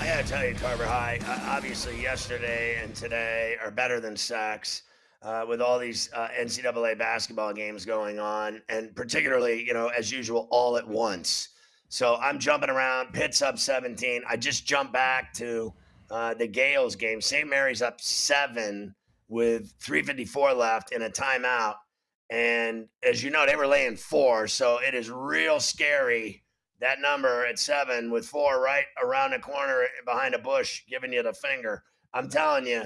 I gotta tell you, Carver High. Uh, obviously, yesterday and today are better than sex. Uh, with all these uh, NCAA basketball games going on, and particularly, you know, as usual, all at once. So I'm jumping around. Pitt's up 17. I just jumped back to uh, the Gaels game. St. Mary's up seven with 3:54 left in a timeout, and as you know, they were laying four. So it is real scary that number at seven with four right around the corner behind a bush giving you the finger. I'm telling you,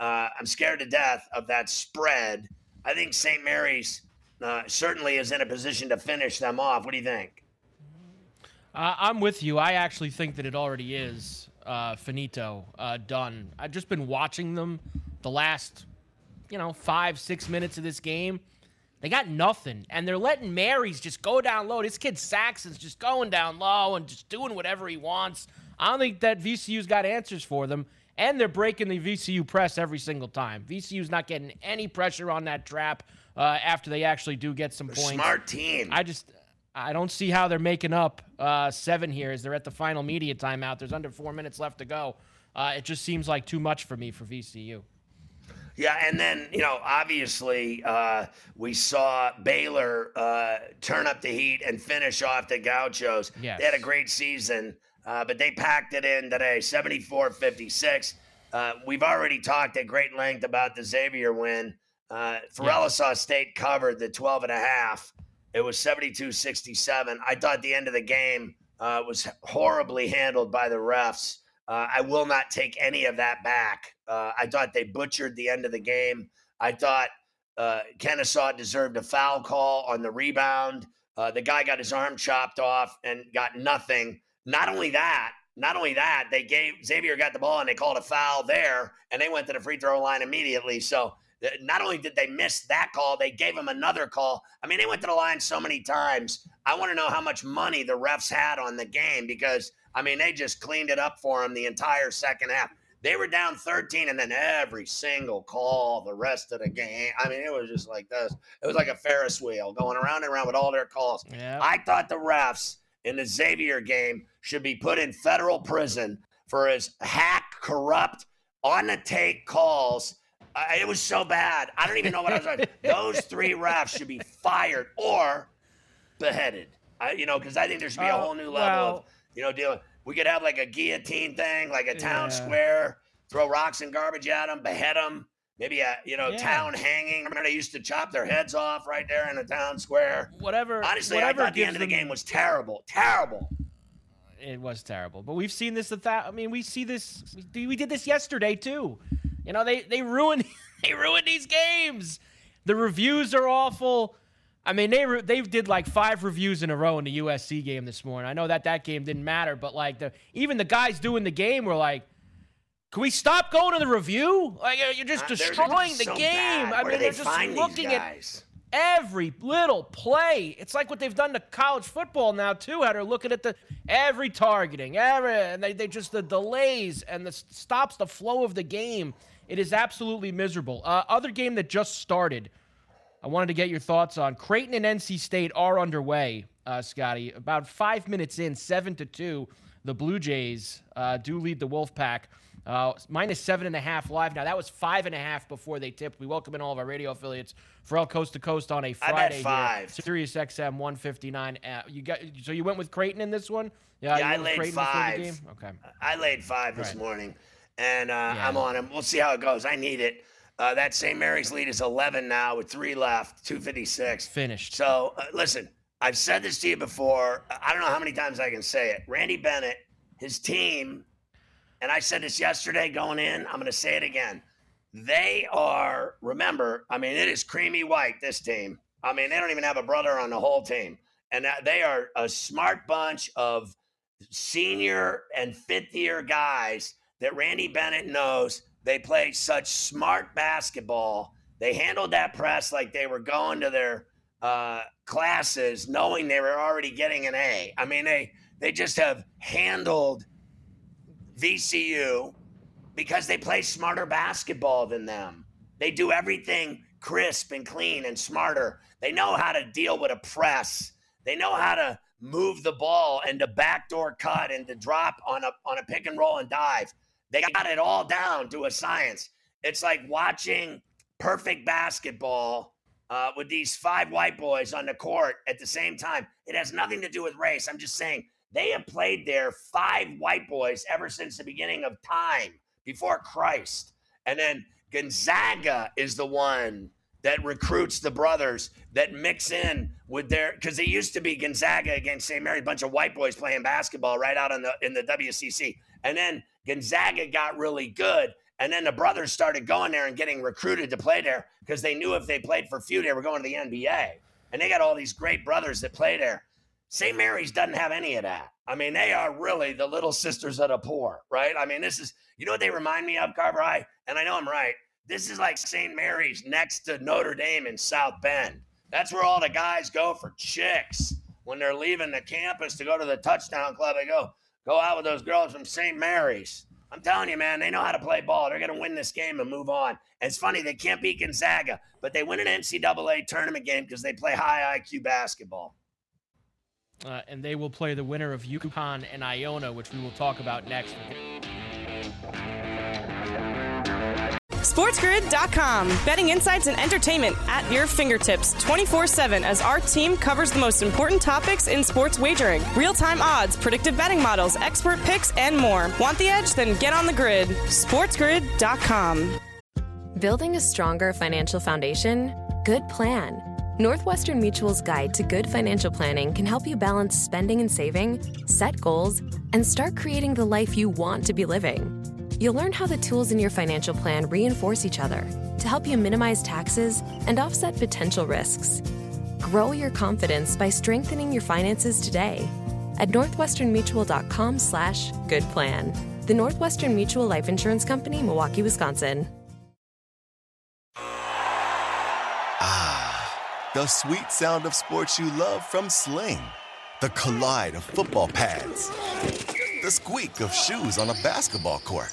uh, I'm scared to death of that spread. I think St. Mary's uh, certainly is in a position to finish them off. What do you think? Uh, I'm with you. I actually think that it already is uh, finito, uh, done. I've just been watching them the last, you know, five, six minutes of this game. They got nothing, and they're letting Mary's just go down low. This kid Saxen's just going down low and just doing whatever he wants. I don't think that VCU's got answers for them, and they're breaking the VCU press every single time. VCU's not getting any pressure on that trap uh, after they actually do get some points. Smart team. I just I don't see how they're making up uh, seven here as they're at the final media timeout. There's under four minutes left to go. Uh, it just seems like too much for me for VCU. Yeah, and then you know, obviously, uh, we saw Baylor uh, turn up the heat and finish off the Gauchos. Yes. They had a great season, uh, but they packed it in today, 74-56. Uh, we've already talked at great length about the Xavier win. Uh, Kennesaw State covered the 12 and a half. It was 72-67. I thought the end of the game uh, was horribly handled by the refs. Uh, I will not take any of that back. Uh, I thought they butchered the end of the game. I thought uh, Kennesaw deserved a foul call on the rebound. Uh, the guy got his arm chopped off and got nothing. Not only that, not only that, they gave Xavier got the ball and they called a foul there, and they went to the free throw line immediately. So uh, not only did they miss that call, they gave him another call. I mean, they went to the line so many times. I want to know how much money the refs had on the game because I mean, they just cleaned it up for him the entire second half. They were down 13, and then every single call the rest of the game. I mean, it was just like this. It was like a Ferris wheel going around and around with all their calls. Yeah. I thought the refs in the Xavier game should be put in federal prison for his hack, corrupt, on the take calls. Uh, it was so bad. I don't even know what I was like. Those three refs should be fired or beheaded. I, you know, because I think there should be a Oh, whole new level well- of, you know, dealing. We could have like a guillotine thing, like a town Yeah. square, throw rocks and garbage at them, behead them. Maybe a you know Yeah. town hanging. I Remember they used to chop their heads off right there in a town square. Whatever. Honestly, whatever I thought the end of the game was terrible, terrible. Uh, it was terrible, but we've seen this. A thou- I mean, we see this. We we did this yesterday too. You know, they they ruin they ruin these games. The reviews are awful. I mean, they re- they did like five reviews in a row in the USC game this morning. I know that that game didn't matter, but like the even the guys doing the game were like, "Can we stop going to the review? Like you're just Uh, destroying the so game." bad. I Where mean, they they're just looking at every little play. It's like what they've done to college football now too. How they're looking at the every targeting, every and they, they just the delays and the stops the flow of the game. It is absolutely miserable. Uh, other game that just started. I wanted to get your thoughts on Creighton and NC State are underway. Uh, Scotty, about five minutes in, seven to two, the Blue Jays uh, do lead the Wolfpack. Uh, minus seven and a half live. Now that was five and a half before they tipped. We welcome in all of our radio affiliates for all Coast to Coast on a Friday. I five. Here. Sirius XM 159. Uh, you got so you went with Creighton in this one. Yeah, yeah I laid Creighton five. Okay, I laid five this right. morning, and uh, yeah. I'm on him. We'll see how it goes. I need it. Uh, that St. Mary's lead is 11 now with three left, 256. Finished. So uh, listen, I've said this to you before. I don't know how many times I can say it. Randy Bennett, his team and I said this yesterday going in, I'm going to say it again. They are, remember, I mean, it is creamy white, this team. I mean, they don't even have a brother on the whole team. And they are a smart bunch of senior and fifth year guys that Randy Bennett knows. They play such smart basketball. They handled that press like they were going to their uh, classes, knowing they were already getting an A. I mean, they they just have handled VCU because they play smarter basketball than them. They do everything crisp and clean and smarter. They know how to deal with a press. They know how to move the ball and to backdoor cut and to drop on a on a pick and roll and dive. They got it all down to a science. It's like watching perfect basketball uh, with these five white boys on the court at the same time. It has nothing to do with race. I'm just saying they have played there five white boys ever since the beginning of time, before Christ. And then Gonzaga is the one that recruits the brothers that mix in with their because it used to be Gonzaga against St. Mary, a bunch of white boys playing basketball right out in the in the WCC. And then Gonzaga got really good. And then the brothers started going there and getting recruited to play there because they knew if they played for Few, they were going to the NBA. And they got all these great brothers that play there. St. Mary's doesn't have any of that. I mean, they are really the little sisters of the poor, right? I mean, this is, you know what they remind me of, Carver? I, and I know I'm right. This is like St. Mary's next to Notre Dame in South Bend. That's where all the guys go for chicks when they're leaving the campus to go to the touchdown club. They go, go out with those girls from St. Mary's. I'm telling you, man, they know how to play ball. They're going to win this game and move on. And it's funny, they can't beat Gonzaga, but they win an NCAA tournament game because they play high IQ basketball. Uh, and they will play the winner of UConn and Iona, which we will talk about next. SportsGrid.com. Betting insights and entertainment at your fingertips 24 7 as our team covers the most important topics in sports wagering real time odds, predictive betting models, expert picks, and more. Want the edge? Then get on the grid. SportsGrid.com. Building a stronger financial foundation? Good plan Northwestern Mutual's guide to good financial planning can help you balance spending and saving, set goals, and start creating the life you want to be living. You'll learn how the tools in your financial plan reinforce each other to help you minimize taxes and offset potential risks. Grow your confidence by strengthening your finances today at northwesternmutual.com slash. The Northwestern Mutual Life Insurance Company, Milwaukee, Wisconsin. Ah, the sweet sound of sports you love from Sling. The collide of football pads. The squeak of shoes on a basketball court.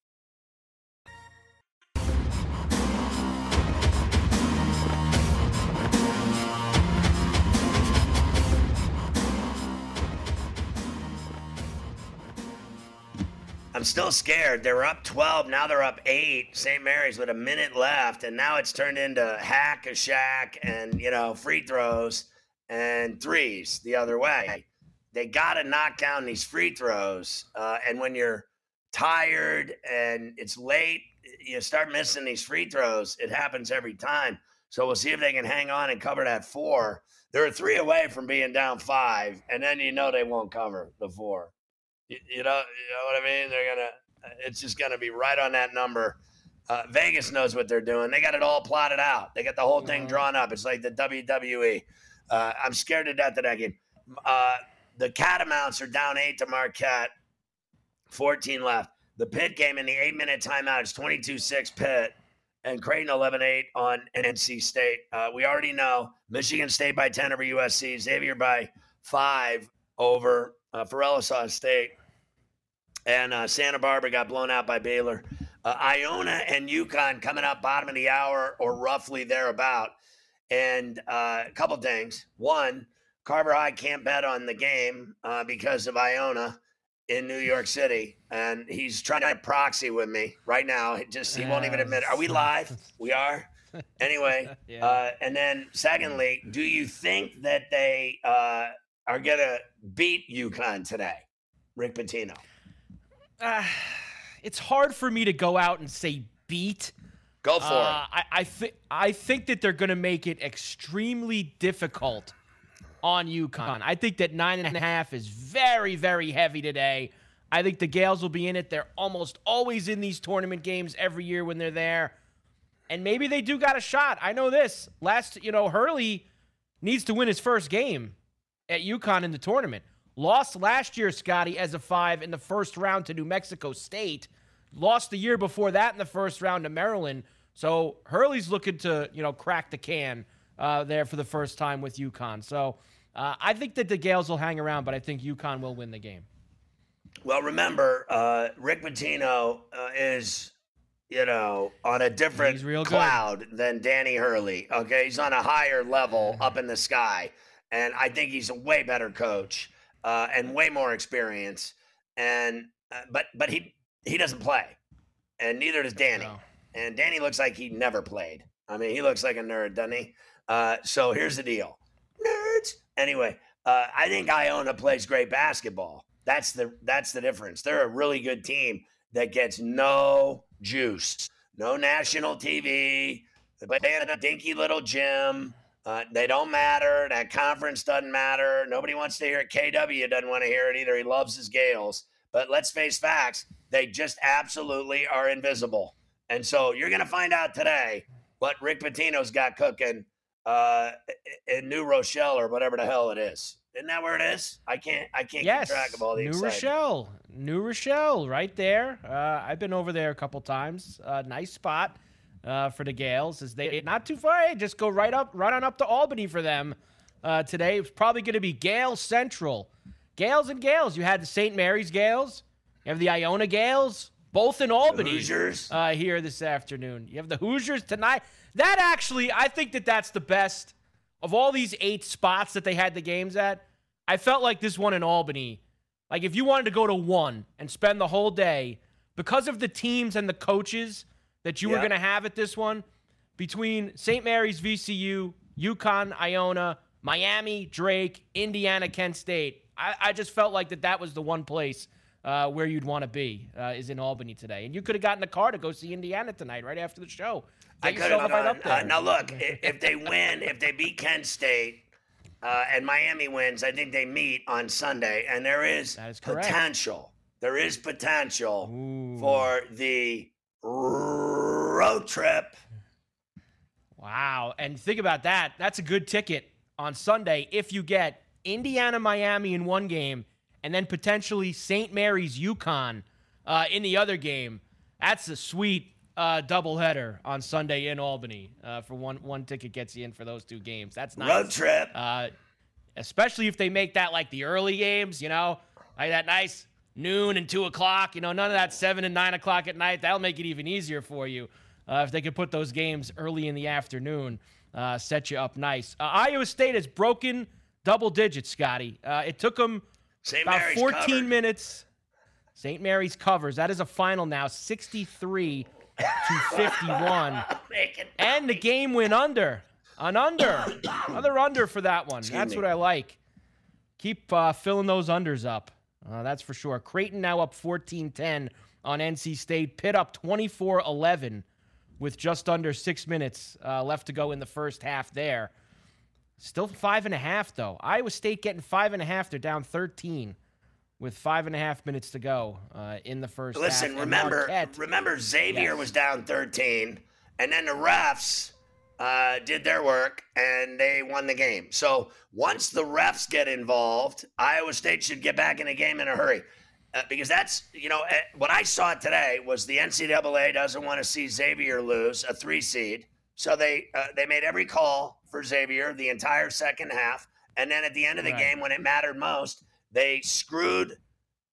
I'm still scared. They were up 12. Now they're up eight. St. Mary's with a minute left, and now it's turned into hack a Shaq and you know free throws and threes the other way. They got to knock down these free throws, uh, and when you're tired and it's late, you start missing these free throws. It happens every time. So we'll see if they can hang on and cover that four. They're three away from being down five, and then you know they won't cover the four. You, you know, you know what I mean? They're gonna. It's just gonna be right on that number. Uh, Vegas knows what they're doing. They got it all plotted out. They got the whole thing drawn up. It's like the WWE. Uh, I'm scared to death of that game. Uh, the Catamounts are down eight to Marquette. 14 left. The Pitt game in the eight minute timeout is 22 6 Pitt and Creighton 11 8 on NC State. Uh, we already know Michigan State by 10 over USC, Xavier by five over uh, State, and uh, Santa Barbara got blown out by Baylor. Uh, Iona and UConn coming up bottom of the hour or roughly thereabout. And uh, a couple things. One, Carver High can't bet on the game uh, because of Iona in New York City, and he's trying to proxy with me right now. He just he won't even admit. It. Are we live? We are. Anyway, yeah. uh, and then secondly, do you think that they uh, are gonna beat UConn today, Rick Pitino? Uh, it's hard for me to go out and say beat. Go for uh, it. I, I think I think that they're going to make it extremely difficult on UConn. I think that nine and a half is very, very heavy today. I think the Gaels will be in it. They're almost always in these tournament games every year when they're there. And maybe they do got a shot. I know this. Last, you know, Hurley needs to win his first game at UConn in the tournament. Lost last year, Scotty, as a five in the first round to New Mexico State. Lost the year before that in the first round to Maryland. So Hurley's looking to, you know, crack the can uh, there for the first time with UConn. So uh, I think that the Gaels will hang around, but I think UConn will win the game. Well, remember, uh, Rick Pitino uh, is, you know, on a different cloud good. than Danny Hurley. Okay, he's on a higher level up in the sky, and I think he's a way better coach uh, and way more experience. And uh, but but he he doesn't play, and neither does Danny. No. And Danny looks like he never played. I mean, he looks like a nerd, doesn't he? Uh, so here's the deal, nerds. Anyway, uh, I think Iona plays great basketball. That's the that's the difference. They're a really good team that gets no juice, no national TV. They play in a dinky little gym. Uh, they don't matter. That conference doesn't matter. Nobody wants to hear it. KW doesn't want to hear it either. He loves his Gaels. But let's face facts. They just absolutely are invisible. And so you're going to find out today what Rick Pitino's got cooking uh, in New Rochelle or whatever the hell it is. Isn't that where it is? I can't. I can't yes, keep track of all the. New excitement. Rochelle, New Rochelle, right there. Uh, I've been over there a couple times. Uh, nice spot uh, for the Gaels Is they not too far? Hey, just go right up, right on up to Albany for them uh, today. It's probably going to be Gael Central. Gaels and Gaels. You had the St. Mary's Gaels, You have the Iona Gaels, both in Albany. The Hoosiers uh, here this afternoon. You have the Hoosiers tonight. That actually, I think that that's the best of all these eight spots that they had the games at. I felt like this one in Albany. Like if you wanted to go to one and spend the whole day because of the teams and the coaches that you yeah. were going to have at this one between St. Mary's, VCU, UConn, Iona, Miami, Drake, Indiana, Kent State. I, I just felt like that that was the one place uh, where you'd want to be uh, is in Albany today. And you could have gotten a car to go see Indiana tonight right after the show. I could have done. Uh, now look, if they win, if they beat Kent State uh, and Miami wins, I think they meet on Sunday, and there is, is potential. There is potential Ooh. for the road trip. Wow! And think about that. That's a good ticket on Sunday if you get Indiana, Miami in one game, and then potentially St. Mary's, UConn uh, in the other game. That's a sweet uh, doubleheader on Sunday in Albany uh, for one one ticket gets you in for those two games. That's nice. Road trip. Uh, especially if they make that like the early games, you know, like that nice noon and two o'clock. You know, none of that seven and nine o'clock at night. That'll make it even easier for you uh, if they could put those games early in the afternoon. Uh, set you up nice. Uh, Iowa State has broken double digits, Scotty. Uh, it took them St. about Mary's 14 covered. minutes. St. Mary's covers. That is a final now, 63 to 51. and the game went under. An under. Another under for that one. Excuse that's me. what I like. Keep uh, filling those unders up. Uh, that's for sure. Creighton now up 14 10 on NC State. Pitt up 24 11 with just under six minutes uh, left to go in the first half there. Still five and a half, though. Iowa State getting five and a half. They're down 13 with five and a half minutes to go uh, in the first Listen, half. Remember, Marquette- remember Xavier Yes. was down 13, and then the refs uh, did their work and they won the game. So once the refs get involved, Iowa State should get back in the game in a hurry. Uh, because that's, you know, eh, what I saw today was the NCAA doesn't want to see Xavier lose a three seed. So they uh, they made every call for Xavier the entire second half. And then at the end of the Right. game, when it mattered most, they screwed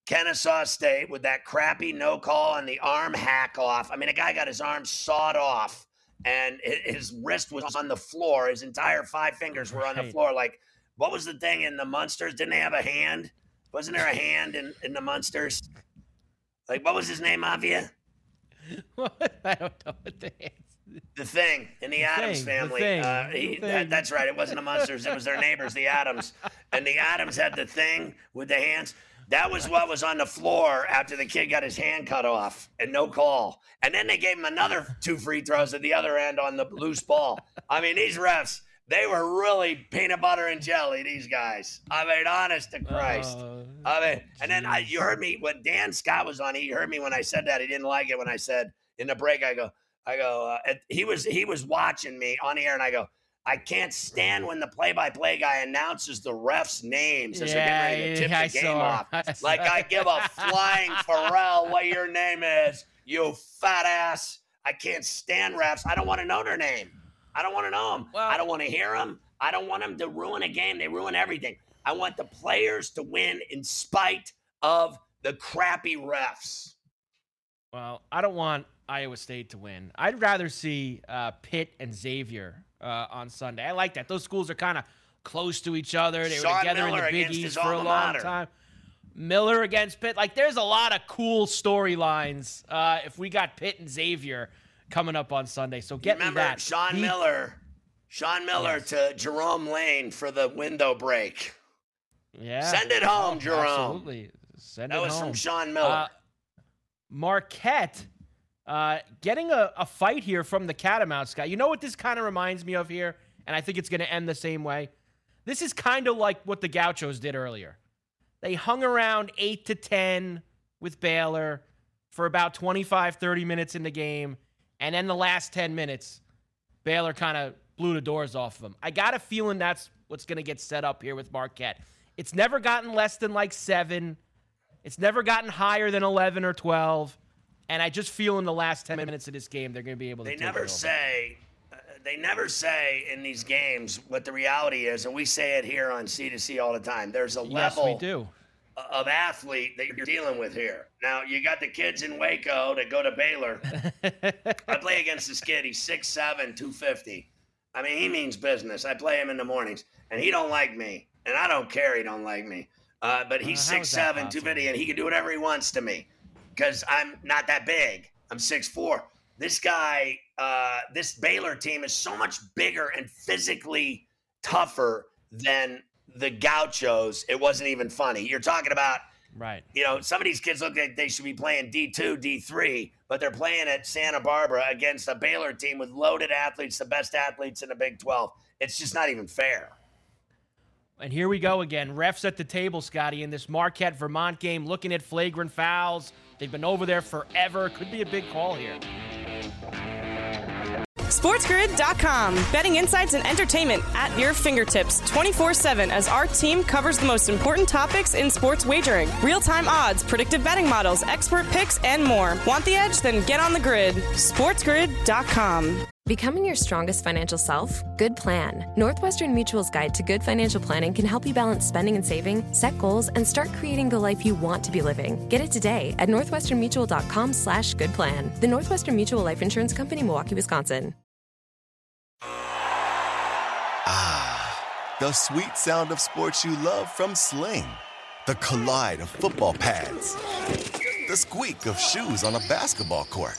Kennesaw State with that crappy no call on the arm hack off. I mean, a guy got his arm sawed off and his wrist was on the floor. His entire five fingers were on the floor. Like, what was the thing in the Munsters? Didn't they have a hand? Wasn't there a hand in, in the Munsters? Like, what was his name, Avia? I don't know what the answer The thing in the Addams Thing, the family. Thing, uh, the he- Thing. that- that's right. It wasn't the Munsters. It was their neighbors, the Addams. And the Addams had the thing with the hands. That was what was on the floor after the kid got his hand cut off and no call. And then they gave him another two free throws at the other end on the loose ball. I mean, these refs, they were really peanut butter and jelly, these guys. I mean, honest to Christ. Oh, I mean, and then I, you heard me when Dan Scott was on. He heard me when I said that. He didn't like it when I said in the break. I go, I go. Uh, he was he was watching me on the air, and I go, I can't stand when the play-by-play guy announces the refs' names as they're getting ready to tip Yeah, the I game saw. off. I Like. I give a flying Pharrell what your name is, you fat ass. I can't stand refs. I don't want to know their name. I don't want to know them. Well- I don't want to hear them. I don't want them to ruin a game. They ruin everything. I want the players to win in spite of the crappy refs. Well, I don't want Iowa State to win. I'd rather see uh, Pitt and Xavier uh, on Sunday. I like that. Those schools are kind of close to each other. They were together Miller in the Big East for a long mater. time. Miller against Pitt. Like, there's a lot of cool storylines uh, if we got Pitt and Xavier coming up on Sunday. So get Remember me that. Sean He- Miller, Sean Miller Yes. to Jerome Lane for the window break. Yeah. Send it home, Oh, Jerome. Absolutely. Send That it home. That was from Sean Miller. Uh, Marquette uh, getting a, a fight here from the Catamounts guy. You know what this kind of reminds me of here? And I think it's going to end the same way. This is kind of like what the Gauchos did earlier. They hung around 8 to 10 with Baylor for about 25, 30 minutes in the game. And then the last 10 minutes, Baylor kind of blew the doors off of them. I got a feeling that's what's going to get set up here with Marquette. It's never gotten less than like seven. It's never gotten higher than 11 or 12. And I just feel in the last 10 minutes of this game, they're going to be able to they never say uh, they never say in these games what the reality is and we say it here on c2c all the time. There's a Yes, level we do. of athlete that you're dealing with here. Now you got the kids in waco that go to baylor. I play against this kid he's 6'7 250 i mean he means business. I play him in the mornings and he don't like me and i don't care he don't like me. Uh, but he's Uh, is that 6'7 250 and he can do whatever he wants to me because I'm not that big. I'm 6'4. This guy, uh, this Baylor team is so much bigger and physically tougher than the Gauchos. It wasn't even funny. You're talking about, Right. you know, some of these kids look like they should be playing D2, D3, but they're playing at Santa Barbara against a Baylor team with loaded athletes, the best athletes in the Big 12. It's just not even fair. And here we go again. Refs at the table, Scotty, in this Marquette Vermont game, looking at flagrant fouls. They've been over there forever. Could be a big call here. SportsGrid.com. Betting insights and entertainment at your fingertips 24 7 as our team covers the most important topics in sports wagering real time odds, predictive betting models, expert picks, and more. Want the edge? Then get on the grid. SportsGrid.com. Becoming your strongest financial self? Good plan. Northwestern Mutual's guide to good financial planning can help you balance spending and saving, set goals, and start creating the life you want to be living. Get it today at northwesternmutual.com slash good plan. The Northwestern Mutual Life Insurance Company, Milwaukee, Wisconsin. Ah, the sweet sound of sports you love from Sling. The collide of football pads. the squeak of shoes on a basketball court,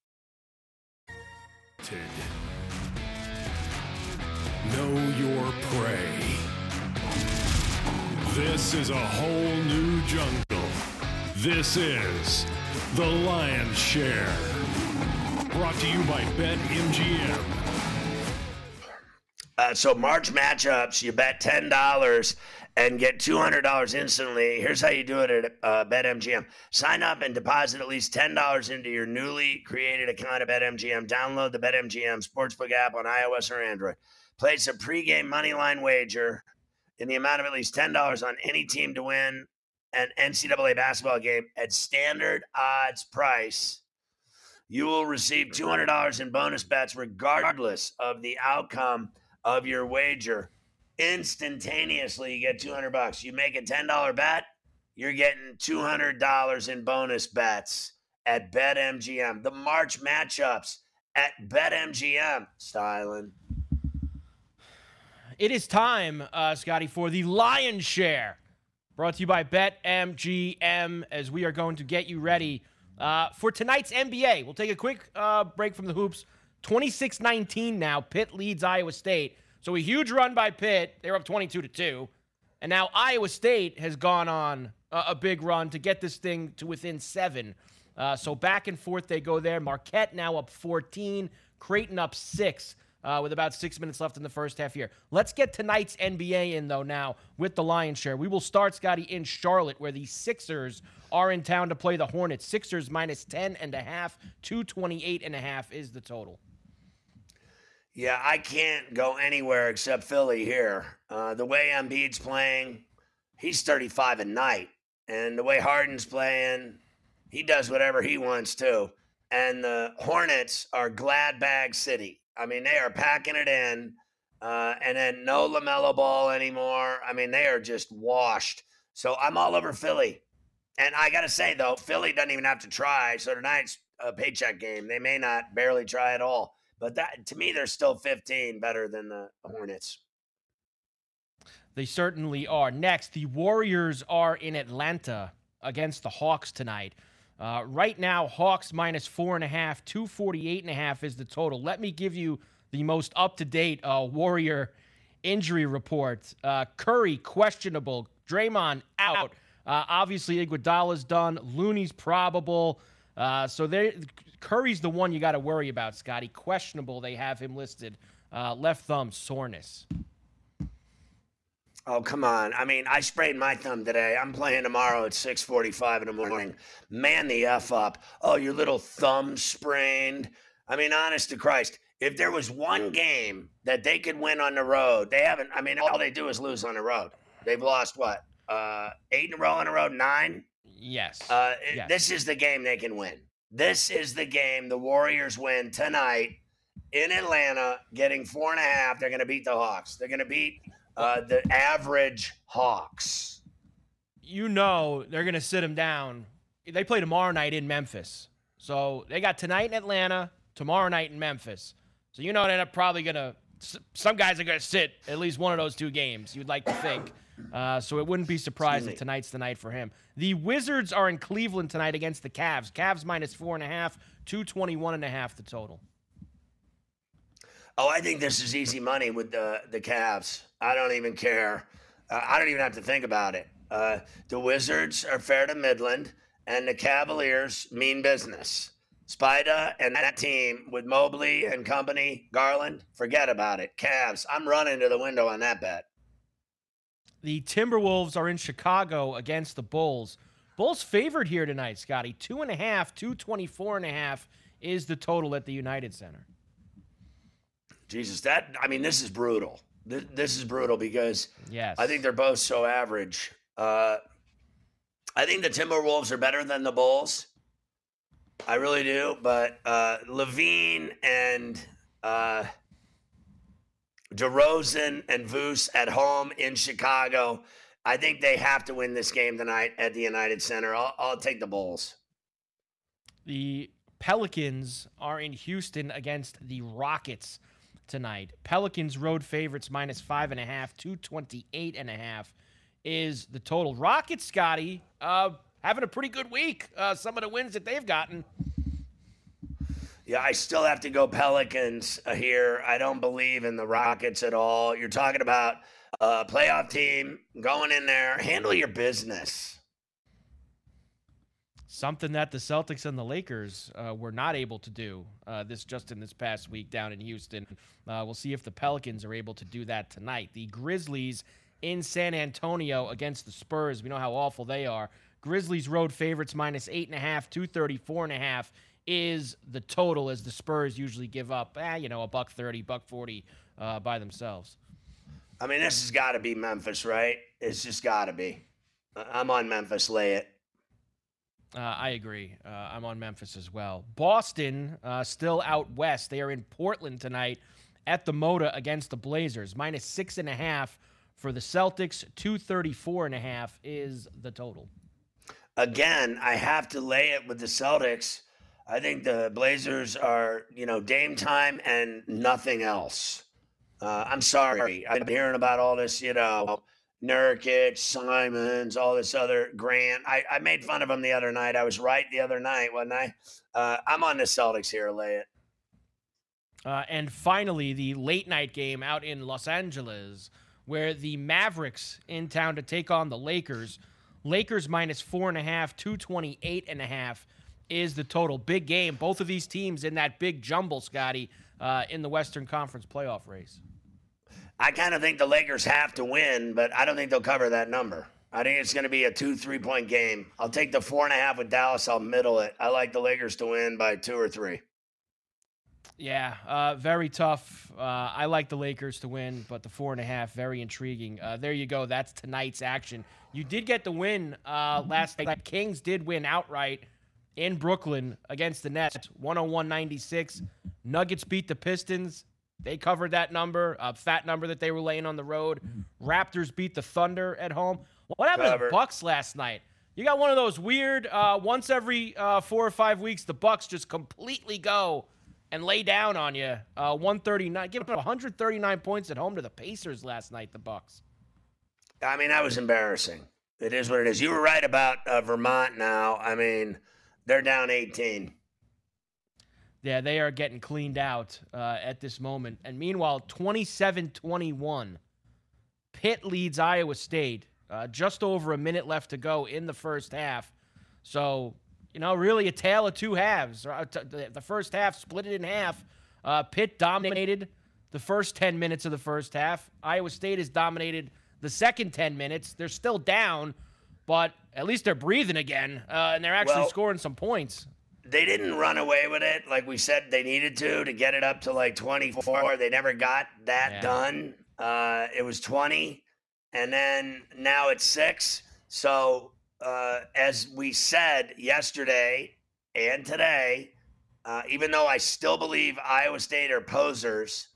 Know your prey. This is a whole new jungle. This is the Lion's Share. Brought to you by BetMGM. Uh, so March matchups, you bet ten dollars and get two hundred dollars instantly. Here's how you do it at uh, BetMGM: sign up and deposit at least ten dollars into your newly created account at BetMGM. Download the BetMGM Sportsbook app on iOS or Android. Place a pregame money line wager in the amount of at least ten dollars on any team to win an NCAA basketball game at standard odds price. You will receive $200 in bonus bets regardless of the outcome of your wager. Instantaneously, you get 200 bucks. You make a $10 bet, you're getting $200 in bonus bets at BetMGM. The March matchups at BetMGM. Styling. It is time, uh, Scotty, for the Lion's Share. Brought to you by BetMGM as we are going to get you ready uh, for tonight's NBA. We'll take a quick uh, break from the hoops. 26 19 now. Pitt leads Iowa State. So a huge run by Pitt. They were up 22 to 2. And now Iowa State has gone on a, a big run to get this thing to within seven. Uh, so back and forth they go there. Marquette now up 14. Creighton up six uh, with about six minutes left in the first half here. Let's get tonight's NBA in, though, now with the Lion's Share. We will start, Scotty, in Charlotte, where the Sixers are in town to play the Hornets. Sixers minus 10 and a half, 228 and a half is the total. Yeah, I can't go anywhere except Philly here. Uh, the way Embiid's playing, he's 35 a night. And the way Harden's playing, he does whatever he wants to. And the Hornets are glad bag city. I mean, they are packing it in. Uh, and then no LaMelo ball anymore. I mean, they are just washed. So I'm all over Philly. And I got to say, though, Philly doesn't even have to try. So tonight's a paycheck game. They may not barely try at all. But that to me, they're still 15 better than the Hornets. They certainly are. Next, the Warriors are in Atlanta against the Hawks tonight. Uh, right now, Hawks minus four and a half, 248 and a half is the total. Let me give you the most up to date uh, Warrior injury report. Uh, Curry, questionable. Draymond, out. Uh, obviously, Iguodala's done. Looney's probable. Uh, so they Curry's the one you got to worry about, Scotty. Questionable. They have him listed. Uh, left thumb soreness. Oh come on! I mean, I sprained my thumb today. I'm playing tomorrow at 6:45 in the morning. Man, the f up! Oh, your little thumb sprained. I mean, honest to Christ, if there was one game that they could win on the road, they haven't. I mean, all they do is lose on the road. They've lost what? Uh, eight in a row on the road, nine. Yes. Uh, yes. This is the game they can win. This is the game the Warriors win tonight in Atlanta, getting four and a half. They're going to beat the Hawks. They're going to beat uh, the average Hawks. You know they're going to sit them down. They play tomorrow night in Memphis. So they got tonight in Atlanta, tomorrow night in Memphis. So you know they're probably going to, some guys are going to sit at least one of those two games, you'd like to think. Uh, so it wouldn't be surprised if tonight's the night for him. The Wizards are in Cleveland tonight against the Cavs. Cavs minus four and a half, 221 and a half the total. Oh, I think this is easy money with the the Cavs. I don't even care. Uh, I don't even have to think about it. Uh, the Wizards are fair to Midland, and the Cavaliers mean business. Spida and that team with Mobley and company, Garland, forget about it. Cavs, I'm running to the window on that bet. The Timberwolves are in Chicago against the Bulls. Bulls favored here tonight, Scotty. Two and a half, 224 and a half is the total at the United Center. Jesus, that I mean, this is brutal. This, this is brutal because yes. I think they're both so average. Uh, I think the Timberwolves are better than the Bulls. I really do, but uh, LaVine and uh, DeRozan and Vooch at home in Chicago. I think they have to win this game tonight at the United Center. I'll, I'll take the Bulls. The Pelicans are in Houston against the Rockets tonight. Pelicans road favorites minus five and a half, 228 and a half is the total. Rockets, Scotty, uh, having a pretty good week. Uh, some of the wins that they've gotten. Yeah, I still have to go Pelicans uh, here. I don't believe in the Rockets at all. You're talking about a playoff team going in there, handle your business. Something that the Celtics and the Lakers uh, were not able to do uh, this just in this past week down in Houston. Uh, we'll see if the Pelicans are able to do that tonight. The Grizzlies in San Antonio against the Spurs. We know how awful they are. Grizzlies road favorites minus eight and a half, two thirty four and a half is the total as the Spurs usually give up, eh, you know, a buck thirty, buck forty uh, by themselves. I mean, this has got to be Memphis, right? It's just got to be. I'm on Memphis. Lay it. Uh, I agree. Uh, I'm on Memphis as well. Boston uh, still out west. They are in Portland tonight at the Moda against the Blazers. Minus six and a half for the Celtics. 234 and a half is the total. Again, I have to lay it with the Celtics. I think the Blazers are, you know, Dame time and nothing else. Uh, I'm sorry. I'm hearing about all this, you know, Nurkic, Simons, all this other Grant. I, I made fun of him the other night. I was right the other night, wasn't I? Uh, I'm on the Celtics here. Lay it. Uh, and finally, the late night game out in Los Angeles, where the Mavericks in town to take on the Lakers. Lakers minus four and a half, 228 and a half is the total. Big game. Both of these teams in that big jumble, Scotty, uh, in the Western Conference playoff race. I kind of think the Lakers have to win, but I don't think they'll cover that number. I think it's going to be a two, three point game. I'll take the four and a half with Dallas. I'll middle it. I like the Lakers to win by two or three. Yeah, uh, very tough. Uh, I like the Lakers to win, but the four and a half, very intriguing. Uh, there you go. That's tonight's action. You did get the win uh, last night. Kings did win outright in Brooklyn against the Nets, 101 96. Nuggets beat the Pistons. They covered that number, a fat number that they were laying on the road. Raptors beat the Thunder at home. What happened Cover. to the Bucks last night? You got one of those weird uh, once every uh, four or five weeks the Bucks just completely go and lay down on you. Uh, 139, give up 139 points at home to the Pacers last night. The Bucks. I mean, that was embarrassing. It is what it is. You were right about uh, Vermont. Now, I mean, they're down 18. Yeah, they are getting cleaned out uh, at this moment. And meanwhile, 27 21, Pitt leads Iowa State. Uh, just over a minute left to go in the first half. So, you know, really a tale of two halves. The first half split it in half. Uh, Pitt dominated the first 10 minutes of the first half. Iowa State has dominated the second 10 minutes. They're still down, but at least they're breathing again, uh, and they're actually well, scoring some points they didn't run away with it like we said they needed to to get it up to like 24. They never got that yeah. done. Uh, it was 20, and then now it's six. So, uh, as we said yesterday and today, uh, even though I still believe Iowa State are posers,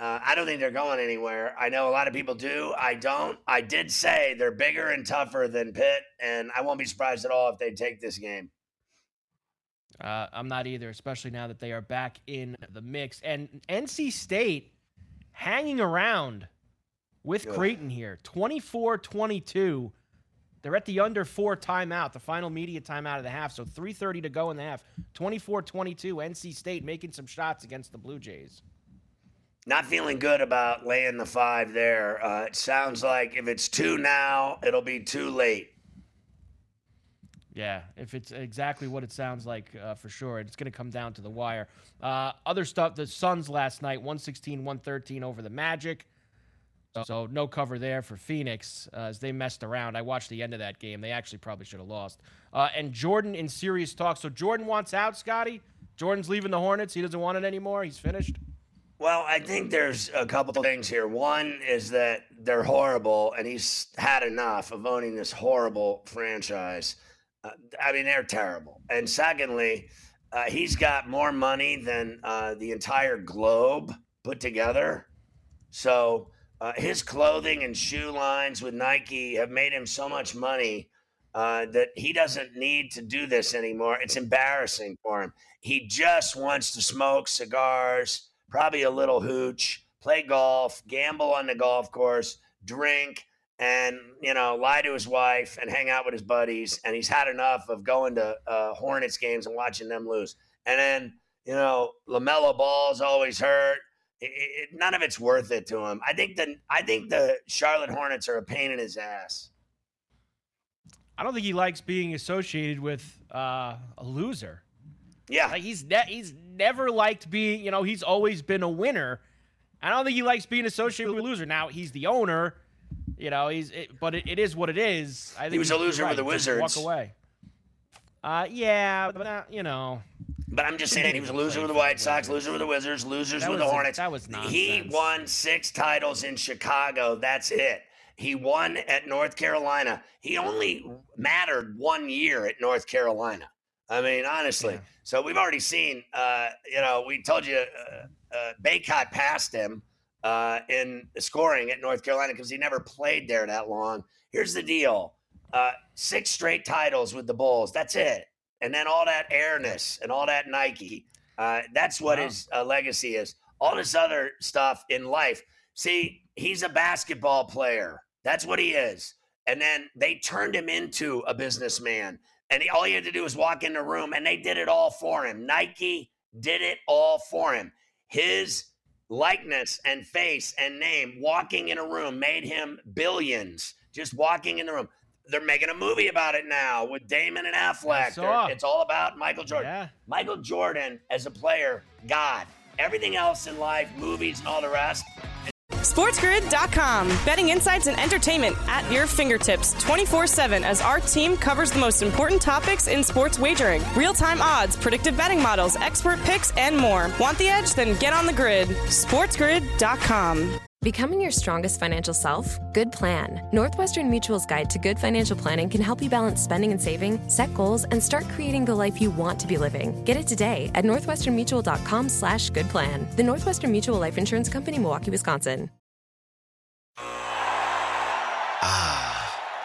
uh, I don't think they're going anywhere. I know a lot of people do. I don't. I did say they're bigger and tougher than Pitt, and I won't be surprised at all if they take this game. Uh, I'm not either, especially now that they are back in the mix. And NC State hanging around with Ugh. Creighton here 24 22. They're at the under four timeout, the final media timeout of the half. So 3.30 to go in the half. 24 22. NC State making some shots against the Blue Jays. Not feeling good about laying the five there. Uh, it sounds like if it's two now, it'll be too late. Yeah, if it's exactly what it sounds like, uh, for sure, it's going to come down to the wire. Uh, other stuff, the Suns last night, 116 113 over the Magic. So no cover there for Phoenix uh, as they messed around. I watched the end of that game. They actually probably should have lost. Uh, and Jordan in serious talk. So Jordan wants out, Scotty. Jordan's leaving the Hornets. He doesn't want it anymore. He's finished. Well, I think there's a couple of things here. One is that they're horrible, and he's had enough of owning this horrible franchise. Uh, I mean, they're terrible. And secondly, uh, he's got more money than uh, the entire globe put together. So uh, his clothing and shoe lines with Nike have made him so much money uh, that he doesn't need to do this anymore. It's embarrassing for him. He just wants to smoke cigars probably a little hooch, play golf, gamble on the golf course, drink, and you know lie to his wife and hang out with his buddies. And he's had enough of going to uh, Hornets games and watching them lose. And then you know LaMelo Ball's always hurt. It, it, none of it's worth it to him. I think the I think the Charlotte Hornets are a pain in his ass. I don't think he likes being associated with uh, a loser. Yeah, like he's ne- he's never liked being. You know, he's always been a winner. I don't think he likes being associated with a loser. Now he's the owner. You know, he's it, but it, it is what it is. I think he was a loser right. with the Wizards. Walk away. Uh, yeah, but uh, you know. But I'm just saying he was a loser with the White Sox, loser with the Wizards, losers that with the Hornets. that was nonsense. He won six titles in Chicago. That's it. He won at North Carolina. He only mattered one year at North Carolina. I mean, honestly. Yeah. So we've already seen, uh, you know, we told you uh, uh, Bacot passed him uh, in scoring at North Carolina because he never played there that long. Here's the deal uh, six straight titles with the Bulls. That's it. And then all that airness and all that Nike. Uh, that's what wow. his uh, legacy is. All this other stuff in life. See, he's a basketball player. That's what he is. And then they turned him into a businessman. And he, all he had to do was walk in the room, and they did it all for him. Nike did it all for him. His likeness and face and name walking in a room made him billions just walking in the room. They're making a movie about it now with Damon and Affleck. It's all about Michael Jordan. Yeah. Michael Jordan as a player, God. Everything else in life, movies and all the rest, SportsGrid.com. Betting insights and entertainment at your fingertips 24 7 as our team covers the most important topics in sports wagering real time odds, predictive betting models, expert picks, and more. Want the edge? Then get on the grid. SportsGrid.com. Becoming your strongest financial self? Good plan. Northwestern Mutual's guide to good financial planning can help you balance spending and saving, set goals, and start creating the life you want to be living. Get it today at northwesternmutual.com slash good plan. The Northwestern Mutual Life Insurance Company, Milwaukee, Wisconsin.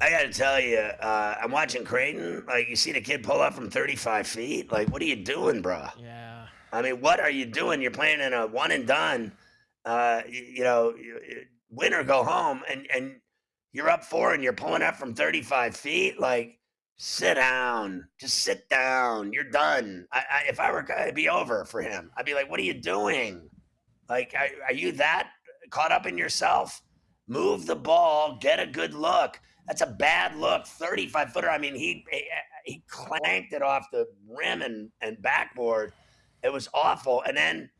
I got to tell you, uh, I'm watching Creighton. Like, you see the kid pull up from 35 feet. Like, what are you doing, bro? Yeah. I mean, what are you doing? You're playing in a one and done, uh, you, you know, win or go home, and and you're up four, and you're pulling up from 35 feet. Like, sit down. Just sit down. You're done. I, I, if I were, it'd be over for him. I'd be like, what are you doing? Like, are, are you that caught up in yourself? Move the ball. Get a good look that's a bad look. 35 footer. I mean, he he clanked it off the rim and, and backboard. It was awful. And then,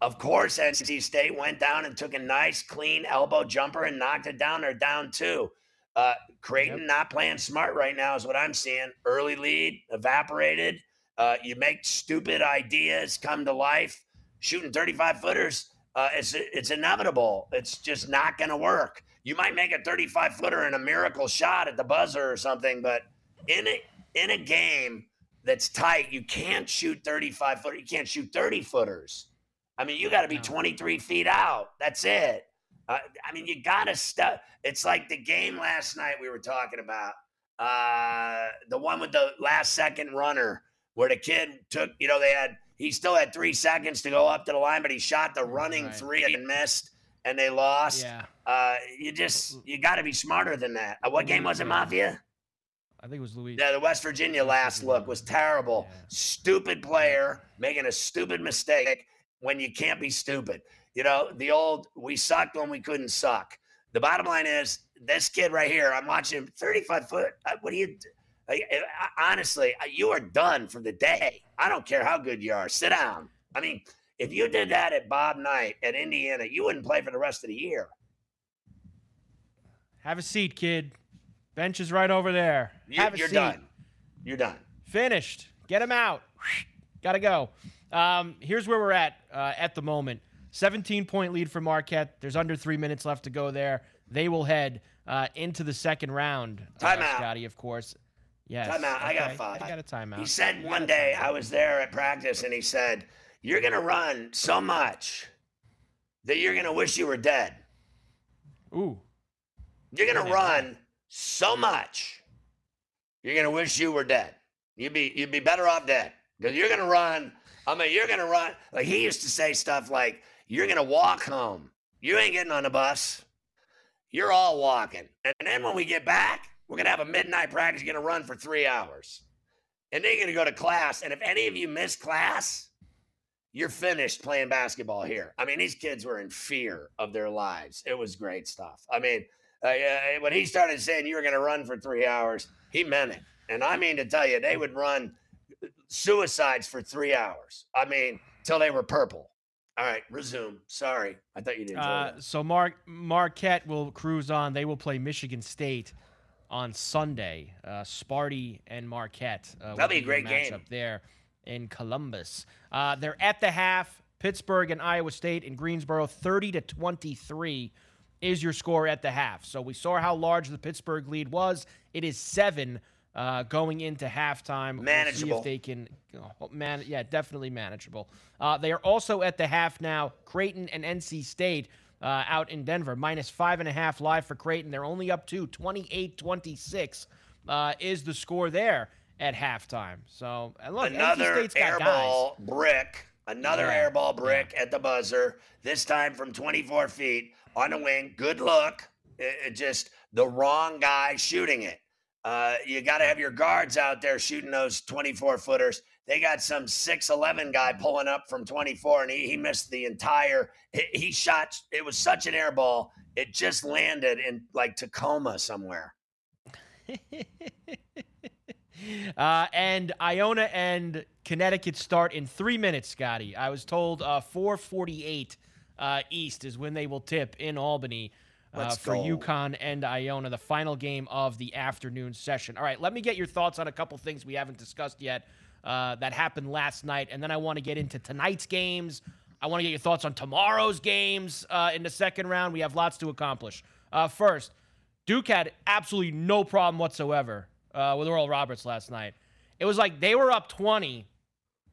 of course, NC State went down and took a nice, clean elbow jumper and knocked it down. They're down two. Uh, Creighton yep. not playing smart right now is what I'm seeing. Early lead evaporated. Uh, you make stupid ideas come to life. Shooting 35 footers, uh, it's it's inevitable. It's just not going to work. You might make a 35 footer and a miracle shot at the buzzer or something, but in a in a game that's tight, you can't shoot 35 footer. You can't shoot 30 footers. I mean, you got to be 23 feet out. That's it. Uh, I mean, you got to stuff. It's like the game last night we were talking about. Uh, the one with the last second runner where the kid took, you know, they had, he still had three seconds to go up to the line, but he shot the running right. three and missed and they lost. Yeah. Uh, you just, you got to be smarter than that. Uh, what game was it, Mafia? I think it was Louis. Yeah, the West Virginia last look was terrible. Yeah. Stupid player making a stupid mistake when you can't be stupid. You know, the old we sucked when we couldn't suck. The bottom line is this kid right here. I'm watching him, 35 foot. Uh, what do you? honestly, uh, you are done for the day. I don't care how good you are. Sit down. I mean, if you did that at Bob Knight at Indiana, you wouldn't play for the rest of the year. Have a seat, kid. Bench is right over there. You, Have a you're seat. done. You're done. Finished. Get him out. Gotta go. Um, here's where we're at uh, at the moment. 17 point lead for Marquette. There's under three minutes left to go there. They will head uh, into the second round. Uh, timeout. Scotty, of course. Yes. Timeout. Okay. I got five. I got a timeout. He said one day, I was there at practice, and he said, You're going to run so much that you're going to wish you were dead. Ooh. You're going to run so much, you're gonna wish you were dead. You'd be you'd be better off dead because you're gonna run. I mean, you're gonna run. Like he used to say stuff like, "You're gonna walk home. You ain't getting on the bus. You're all walking." And then when we get back, we're gonna have a midnight practice. You're gonna run for three hours, and then you're gonna go to class. And if any of you miss class, you're finished playing basketball here. I mean, these kids were in fear of their lives. It was great stuff. I mean, uh, when he started saying you were going to run for three hours, he meant it. And I mean to tell you, they would run suicides for three hours. I mean, till they were purple. All right, resume. Sorry, I thought you didn't. Uh, so Mark Marquette will cruise on. They will play Michigan State on Sunday. Uh, Sparty and Marquette. Uh, That'll be a great game up there in Columbus. Uh, they're at the half. Pittsburgh and Iowa State in Greensboro, thirty to twenty-three is your score at the half. So we saw how large the Pittsburgh lead was. It is seven uh, going into halftime. Manageable. We'll see if they can, oh, man, yeah, definitely manageable. Uh, they are also at the half now. Creighton and NC State uh, out in Denver, minus five and a half live for Creighton. They're only up to 28 26 uh, is the score there at halftime. So, look, another airball brick. Another yeah. airball brick yeah. at the buzzer, this time from 24 feet on a wing. Good look. It, it just the wrong guy shooting it. Uh, you got to have your guards out there shooting those 24 footers. They got some 6'11 guy pulling up from 24, and he, he missed the entire. He, shot. It was such an air ball. It just landed in like Tacoma somewhere. uh, and Iona and Connecticut start in three minutes, Scotty. I was told uh, 448 uh, East is when they will tip in Albany uh, for UConn and Iona, the final game of the afternoon session. All right, let me get your thoughts on a couple things we haven't discussed yet uh, that happened last night, and then I want to get into tonight's games. I want to get your thoughts on tomorrow's games uh, in the second round. We have lots to accomplish. Uh, first, Duke had absolutely no problem whatsoever uh, with Oral Roberts last night. It was like they were up 20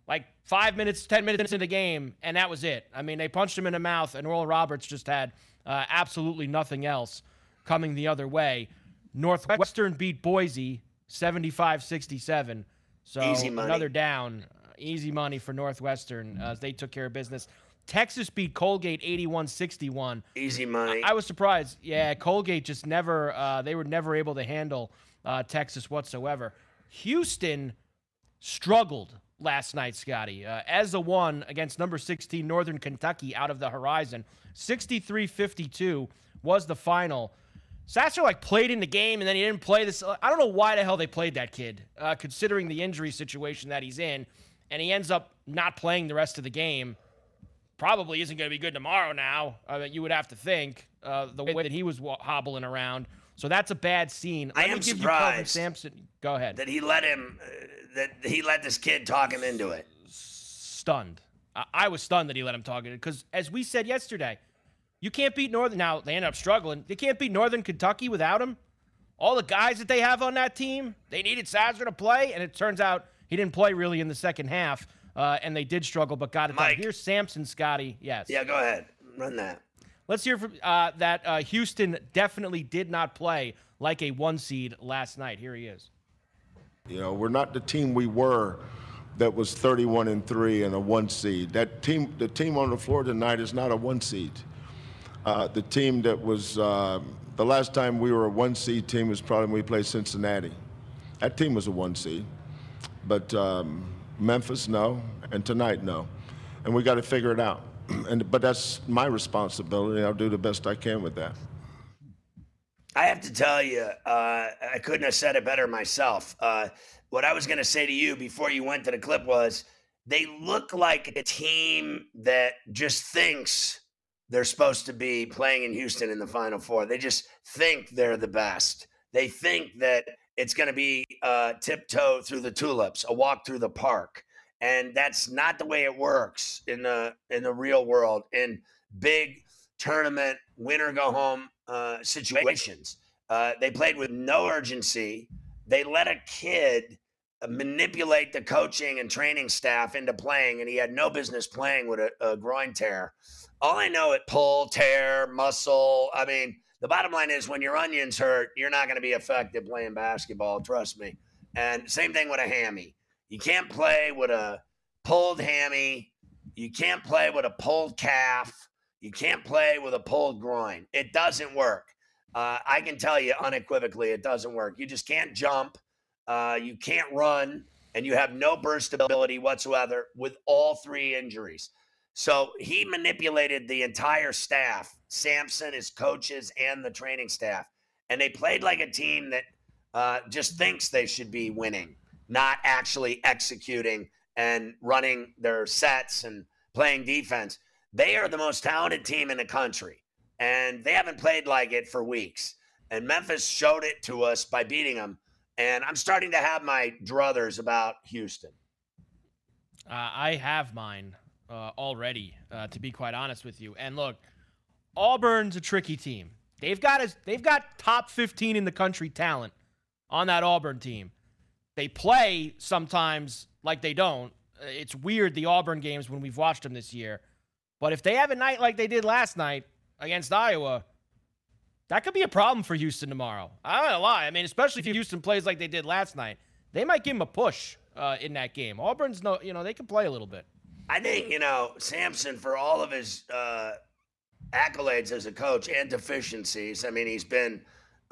like five minutes, 10 minutes into the game, and that was it. I mean, they punched him in the mouth, and Oral Roberts just had uh, absolutely nothing else coming the other way. Northwestern beat Boise 75 67. So another down. Easy money for Northwestern as they took care of business. Texas beat Colgate 81 61. Easy money. I, I, was surprised. Yeah, Colgate just never, uh, they were never able to handle uh, Texas whatsoever. Houston struggled last night, Scotty. Uh, as a one against number 16 Northern Kentucky out of the horizon, 63-52 was the final. Sasser like played in the game and then he didn't play this. I don't know why the hell they played that kid, uh, considering the injury situation that he's in, and he ends up not playing the rest of the game. Probably isn't going to be good tomorrow. Now uh, you would have to think uh, the way that he was hobbling around. So that's a bad scene. Let I am surprised Sampson. Go ahead. that he let him, uh, that he let this kid talk him into it. stunned. I, I was stunned that he let him talk it because, as we said yesterday, you can't beat Northern. Now they end up struggling. They can't beat Northern Kentucky without him. All the guys that they have on that team, they needed Sasser to play, and it turns out he didn't play really in the second half, uh, and they did struggle, but got it Mike. done. Here's Sampson, Scotty. Yes. Yeah, go ahead, run that. Let's hear from uh, that. Uh, Houston definitely did not play like a one seed last night. Here he is. You know, we're not the team we were that was 31 and 3 and a one seed. That team, the team on the floor tonight is not a one seed. Uh, the team that was uh, the last time we were a one seed team was probably when we played Cincinnati. That team was a one seed, but um, Memphis no, and tonight no, and we got to figure it out. And but that's my responsibility. I'll do the best I can with that. I have to tell you, uh, I couldn't have said it better myself. Uh, what I was going to say to you before you went to the clip was they look like a team that just thinks they're supposed to be playing in Houston in the Final Four. They just think they're the best. They think that it's going to be uh, tiptoe through the tulips, a walk through the park, and that's not the way it works in the in the real world. In big tournament, winner go home uh, situations, uh, they played with no urgency. They let a kid uh, manipulate the coaching and training staff into playing, and he had no business playing with a, a groin tear. All I know it pull, tear, muscle. I mean, the bottom line is when your onions hurt, you're not going to be effective playing basketball. Trust me. And same thing with a hammy. You can't play with a pulled hammy. You can't play with a pulled calf. You can't play with a pulled groin. It doesn't work. Uh, I can tell you unequivocally, it doesn't work. You just can't jump. Uh, you can't run, and you have no burst ability whatsoever with all three injuries. So he manipulated the entire staff, Sampson, his coaches, and the training staff. And they played like a team that uh, just thinks they should be winning, not actually executing and running their sets and playing defense. They are the most talented team in the country, and they haven't played like it for weeks. And Memphis showed it to us by beating them. And I'm starting to have my druthers about Houston. Uh, I have mine uh, already, uh, to be quite honest with you. And look, Auburn's a tricky team. They've got a, they've got top 15 in the country talent on that Auburn team. They play sometimes like they don't. Uh, It's weird the Auburn games when we've watched them this year. But if they have a night like they did last night against Iowa, that could be a problem for Houston tomorrow. I'm not gonna lie. I mean, especially if Houston plays like they did last night, they might give him a push uh, in that game. Auburn's no, you know, they can play a little bit. I think, you know, Sampson, for all of his uh, accolades as a coach and deficiencies, I mean, he's been,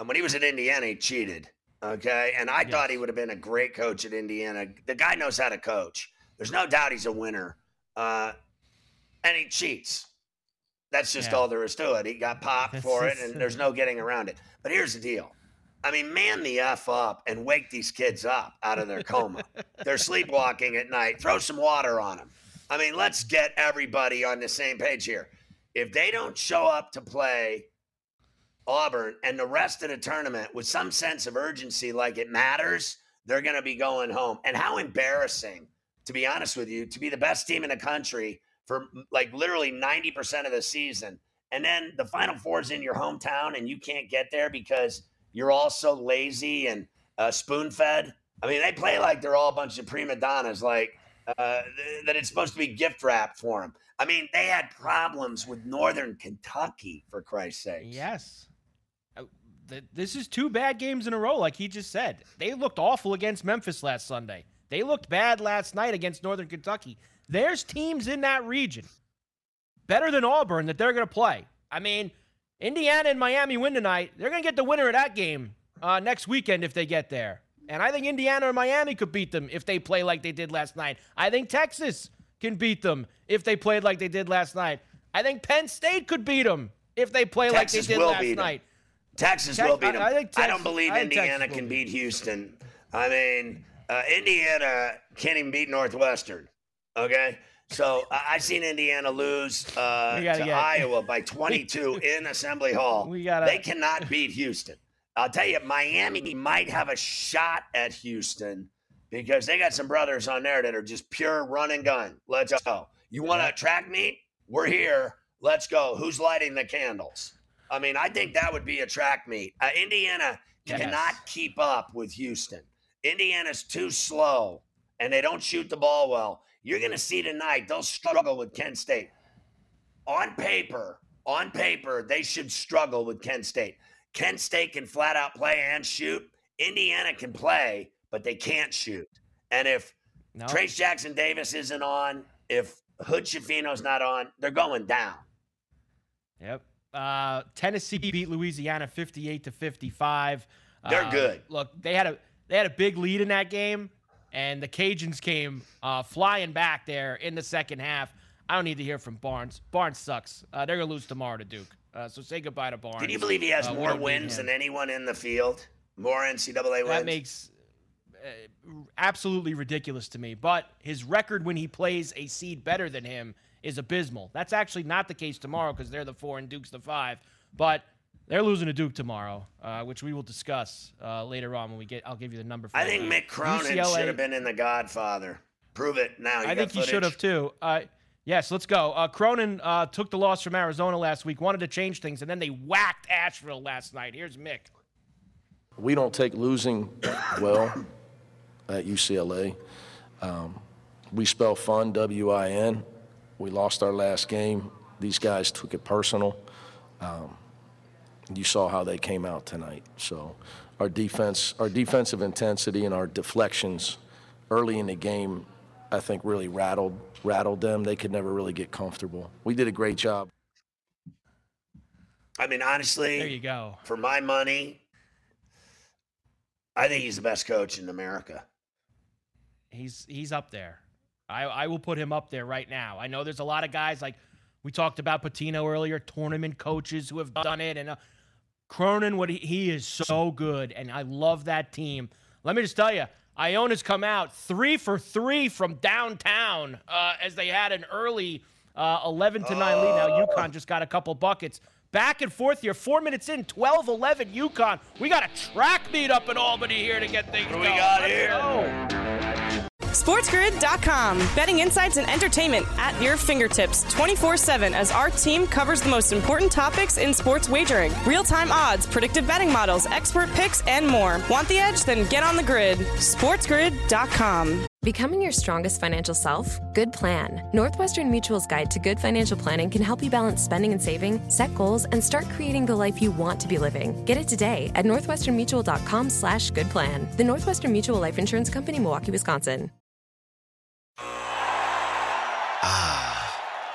when he was in Indiana, he cheated. Okay. And I thought he would have been a great coach at Indiana. The guy knows how to coach. There's no doubt he's a winner. Uh, and he cheats. That's just Yeah. all there is to it. He got popped That's for it, and there's no getting around it. But here's the deal. I mean, man the F up and wake these kids up out of their coma. They're sleepwalking at night. Throw some water on them. I mean, let's get everybody on the same page here. If they don't show up to play Auburn and the rest of the tournament with some sense of urgency, like it matters, they're going to be going home. And how embarrassing, to be honest with you, to be the best team in the country for like literally 90% of the season. And then the Final Four is in your hometown and you can't get there because you're all so lazy and uh, spoon fed. I mean, they play like they're all a bunch of prima donnas, like uh, th- that it's supposed to be gift wrap for them. I mean, they had problems with Northern Kentucky, for Christ's sake. Yes. Th- This is two bad games in a row, like he just said. They looked awful against Memphis last Sunday. They looked bad last night against Northern Kentucky. There's teams in that region better than Auburn that they're going to play. I mean, Indiana and Miami win tonight. They're going to get the winner of that game uh, next weekend if they get there. And I think Indiana or Miami could beat them if they play like they did last night. I think Texas can beat them if they played like they did last night. I think Penn State could beat them if they play Texas like they did last night. Texas Tex- will beat I- them. I I, think don't believe I Indiana can beat Houston. I mean, uh, Indiana can't even beat Northwestern. Okay. So I've seen Indiana lose uh, get- Iowa by 22 in Assembly Hall. We gotta- They cannot beat Houston. I'll tell you, Miami might have a shot at Houston because they got some brothers on there that are just pure run and gun. Let's go. You want to track me? We're here. Let's go. Who's lighting the candles? I mean, I think that would be a track meet. Uh, Indiana Yes. cannot keep up with Houston. Indiana's too slow and they don't shoot the ball well. You're going to see tonight they'll struggle with Kent State. On paper, on paper, they should struggle with Kent State. Kent State can flat out play and shoot. Indiana can play, but they can't shoot. And if No. Trayce Jackson Davis isn't on, if Hood Schifino's not on, they're going down. Yep. Uh, Tennessee beat Louisiana 58 to 55. They're Uh, good. Look, they had a they had a big lead in that game, and the Cajuns came uh, flying back there in the second half. I don't need to hear from Barnes. Barnes sucks. Uh, they're gonna lose tomorrow to Duke. Uh, so say goodbye to Barnes. Can you believe he has more we're gonna beat wins than anyone in the field? More NCAA wins? That makes uh, absolutely ridiculous to me. But his record when he plays a seed better than him is abysmal. That's actually not the case tomorrow because they're the four and Duke's the five. But they're losing to Duke tomorrow, uh, which we will discuss uh, later on when we get. I'll give you the number. For I think game. Mick Cronin UCLA should have been in The Godfather. Prove it now. You I got think he should have too. Uh, yes, let's go. Uh, Cronin uh, took the loss from Arizona last week, wanted to change things, and then they whacked Asheville last night. Here's Mick. We don't take losing well at UCLA. Um, we spell fun, W I N. We lost our last game. These guys took it personal. Um, you saw how they came out tonight. So our defense, our defensive intensity and our deflections early in the game, I think really rattled rattled them. They could never really get comfortable. We did a great job. I mean, honestly, There you go. for my money, I think he's the best coach in America. He's he's up there. I, I will put him up there right now. I know there's a lot of guys like we talked about Pitino earlier, tournament coaches who have done it, and uh, Cronin. What he, he is so good, and I love that team. Let me just tell you, Iona's come out three for three from downtown uh, as they had an early uh, 11 to nine lead. Now UConn just got a couple buckets. Back and forth here, four minutes in, 12 11 UConn. We got a track meet up in Albany here to get things What do we going. got Let's here? go. SportsGrid.com. Betting insights and entertainment at your fingertips 24 7 as our team covers the most important topics in sports wagering real time odds, predictive betting models, expert picks, and more. Want the edge? Then get on the grid. SportsGrid.com. Becoming your strongest financial self? Good plan. Northwestern Mutual's guide to good financial planning can help you balance spending and saving, set goals, and start creating the life you want to be living. Get it today at northwesternmutual.com slash good plan. The Northwestern Mutual Life Insurance Company, Milwaukee, Wisconsin.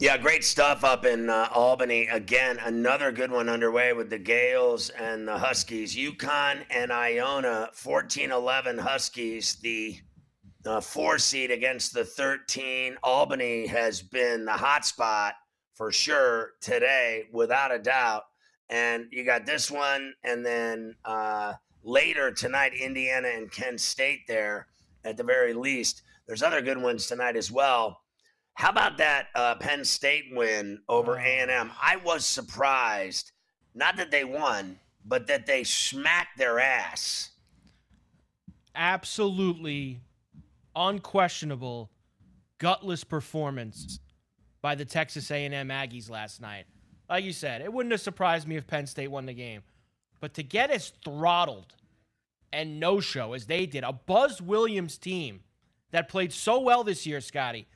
Yeah, great stuff up in uh, Albany. Again, another good one underway with the Gaels and the Huskies. UConn and Iona, 14 11 Huskies, the uh, four seed against the 13. Albany has been the hot spot for sure today, without a doubt. And you got this one, and then uh, later tonight, Indiana and Kent State there at the very least. There's other good ones tonight as well. How about that uh, Penn State win over A&M? I was surprised, not that they won, but that they smacked their ass. Absolutely unquestionable gutless performance by the Texas A&M Aggies last night. Like you said, it wouldn't have surprised me if Penn State won the game. But to get as throttled and no-show as they did, a Buzz Williams team that played so well this year, Scotty,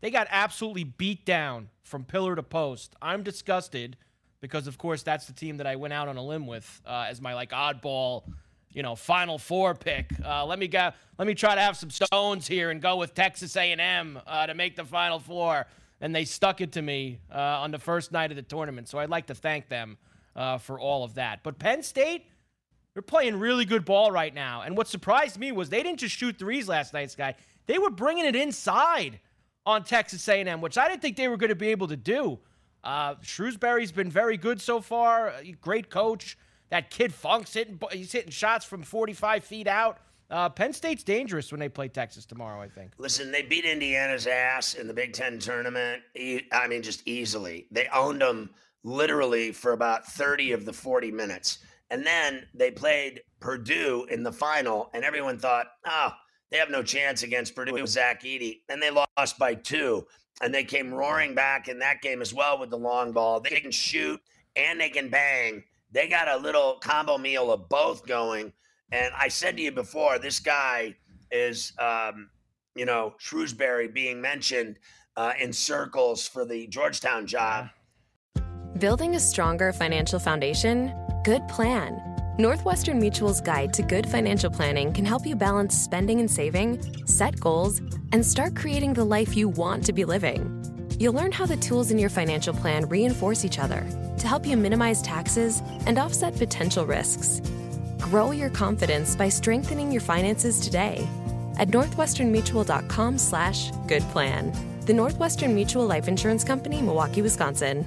they got absolutely beat down from pillar to post. I'm disgusted because, of course, that's the team that I went out on a limb with uh, as my like oddball, you know, Final Four pick. Uh, let me go. Let me try to have some stones here and go with Texas A&M uh, to make the Final Four. And they stuck it to me uh, on the first night of the tournament. So I'd like to thank them uh, for all of that. But Penn State, they're playing really good ball right now. And what surprised me was they didn't just shoot threes last night, Sky. They were bringing it inside on Texas A&M, which I didn't think they were going to be able to do. Uh, Shrewsberry's been very good so far. Great coach. That kid Funk's hitting, he's hitting shots from 45 feet out. Uh, Penn State's dangerous when they play Texas tomorrow, I think. Listen, they beat Indiana's ass in the Big Ten tournament. I mean, just easily. They owned them literally for about 30 of the 40 minutes. And then they played Purdue in the final, and everyone thought, oh, they have no chance against Purdue with Zach Edey. And they lost by two. And they came roaring back in that game as well with the long ball. They can shoot and they can bang. They got a little combo meal of both going. And I said to you before, this guy is, um, you know, Shrewsberry being mentioned uh, in circles for the Georgetown job. Building a stronger financial foundation? Good plan. Northwestern Mutual's guide to good financial planning can help you balance spending and saving, set goals, and start creating the life you want to be living. You'll learn how the tools in your financial plan reinforce each other to help you minimize taxes and offset potential risks. Grow your confidence by strengthening your finances today at northwesternmutual.com slash good plan. The Northwestern Mutual Life Insurance Company, Milwaukee, Wisconsin.